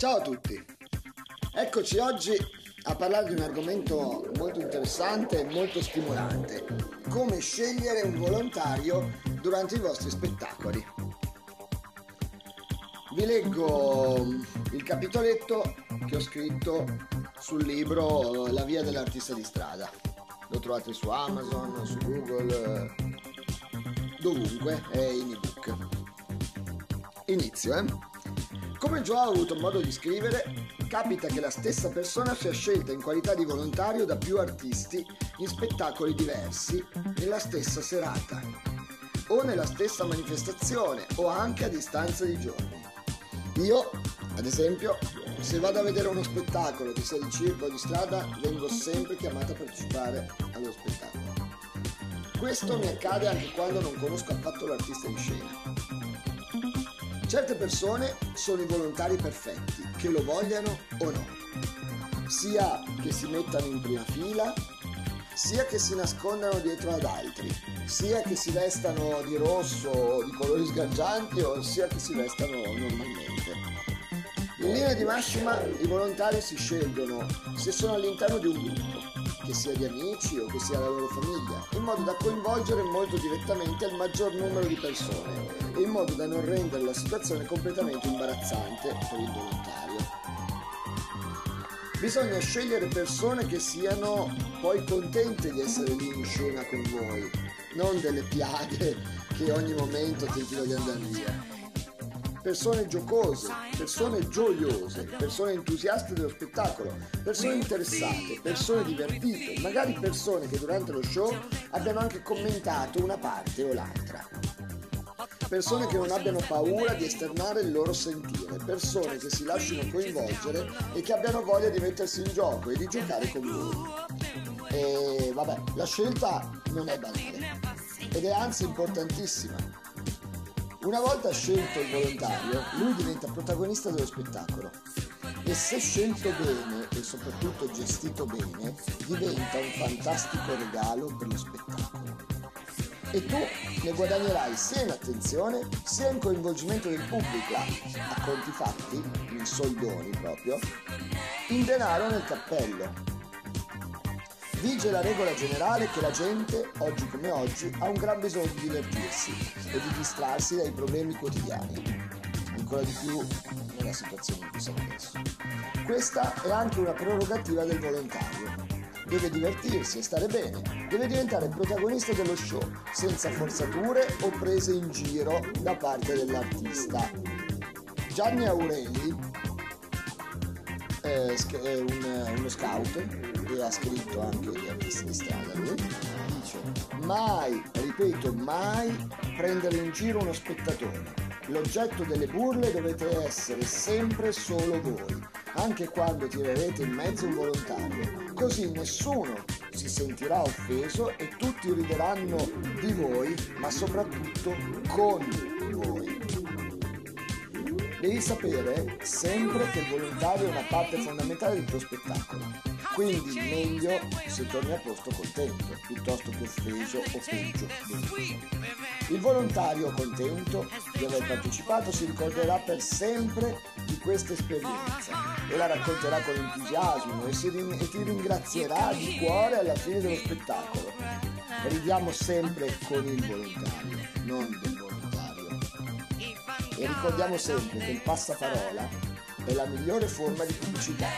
Ciao a tutti, eccoci oggi a parlare di un argomento molto interessante e molto stimolante, come scegliere un volontario durante i vostri spettacoli. Vi leggo il capitoletto che ho scritto sul libro La via dell'artista di strada. Lo trovate su Amazon, su Google, dovunque, è in ebook. Inizio, eh? Come già ho avuto modo di scrivere, capita che la stessa persona sia scelta in qualità di volontario da più artisti in spettacoli diversi nella stessa serata, o nella stessa manifestazione, o anche a distanza di giorni. Io, ad esempio, se vado a vedere uno spettacolo, che sia di circo o di strada, vengo sempre chiamata a partecipare allo spettacolo. Questo mi accade anche quando non conosco affatto l'artista in scena. Certe persone sono i volontari perfetti, che lo vogliano o no, sia che si mettano in prima fila, sia che si nascondano dietro ad altri, sia che si vestano di rosso o di colori sgargianti o sia che si vestano normalmente. In linea di massima i volontari si scelgono se sono all'interno di un gruppo, che sia di amici o che sia la loro famiglia, in modo da coinvolgere molto direttamente il maggior numero di persone in modo da non rendere la situazione completamente imbarazzante per il volontario. Bisogna scegliere persone che siano poi contente di essere lì in scena con voi, non delle piaghe che ogni momento tentino di andare via. Persone giocose, persone gioiose, persone entusiaste dello spettacolo, persone interessate, persone divertite, magari persone che durante lo show abbiano anche commentato una parte o l'altra persone che non abbiano paura di esternare il loro sentire, persone che si lasciano coinvolgere e che abbiano voglia di mettersi in gioco e di giocare con voi. E vabbè, la scelta non è banale ed è anzi importantissima. Una volta scelto il volontario, lui diventa protagonista dello spettacolo e se scelto bene e soprattutto gestito bene, diventa un fantastico regalo per lo spettacolo e tu ne guadagnerai sia in attenzione sia in coinvolgimento del pubblico, a conti fatti, in soldoni proprio, in denaro nel cappello. Vige la regola generale che la gente, oggi come oggi, ha un gran bisogno di divertirsi e di distrarsi dai problemi quotidiani, ancora di più nella situazione in cui siamo adesso. Questa è anche una prerogativa del volontario, deve divertirsi e stare bene, deve diventare protagonista dello show, senza forzature o prese in giro da parte dell'artista. Gianni Aureli è un, uno scout e ha scritto anche gli artisti di strada, lui dice mai, ripeto, mai prendere in giro uno spettatore. L'oggetto delle burle dovete essere sempre solo voi anche quando tirerete in mezzo un volontario, così nessuno si sentirà offeso e tutti rideranno di voi, ma soprattutto con voi. Devi sapere sempre che il volontario è una parte fondamentale del tuo spettacolo quindi meglio se torni a posto contento, piuttosto che offeso o peggio. Il volontario contento di aver partecipato si ricorderà per sempre di questa esperienza e la racconterà con entusiasmo e, rin- e ti ringrazierà di cuore alla fine dello spettacolo. Ridiamo sempre con il volontario, non del volontario. E ricordiamo sempre che il passaparola è la migliore forma di pubblicità.